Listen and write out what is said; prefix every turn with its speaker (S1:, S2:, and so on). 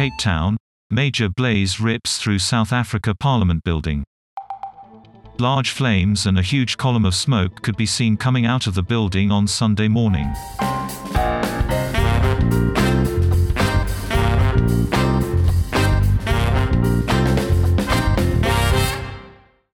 S1: Cape Town, major blaze rips through South Africa Parliament building. Large flames and a huge column of smoke could be seen coming out of the building on Sunday morning.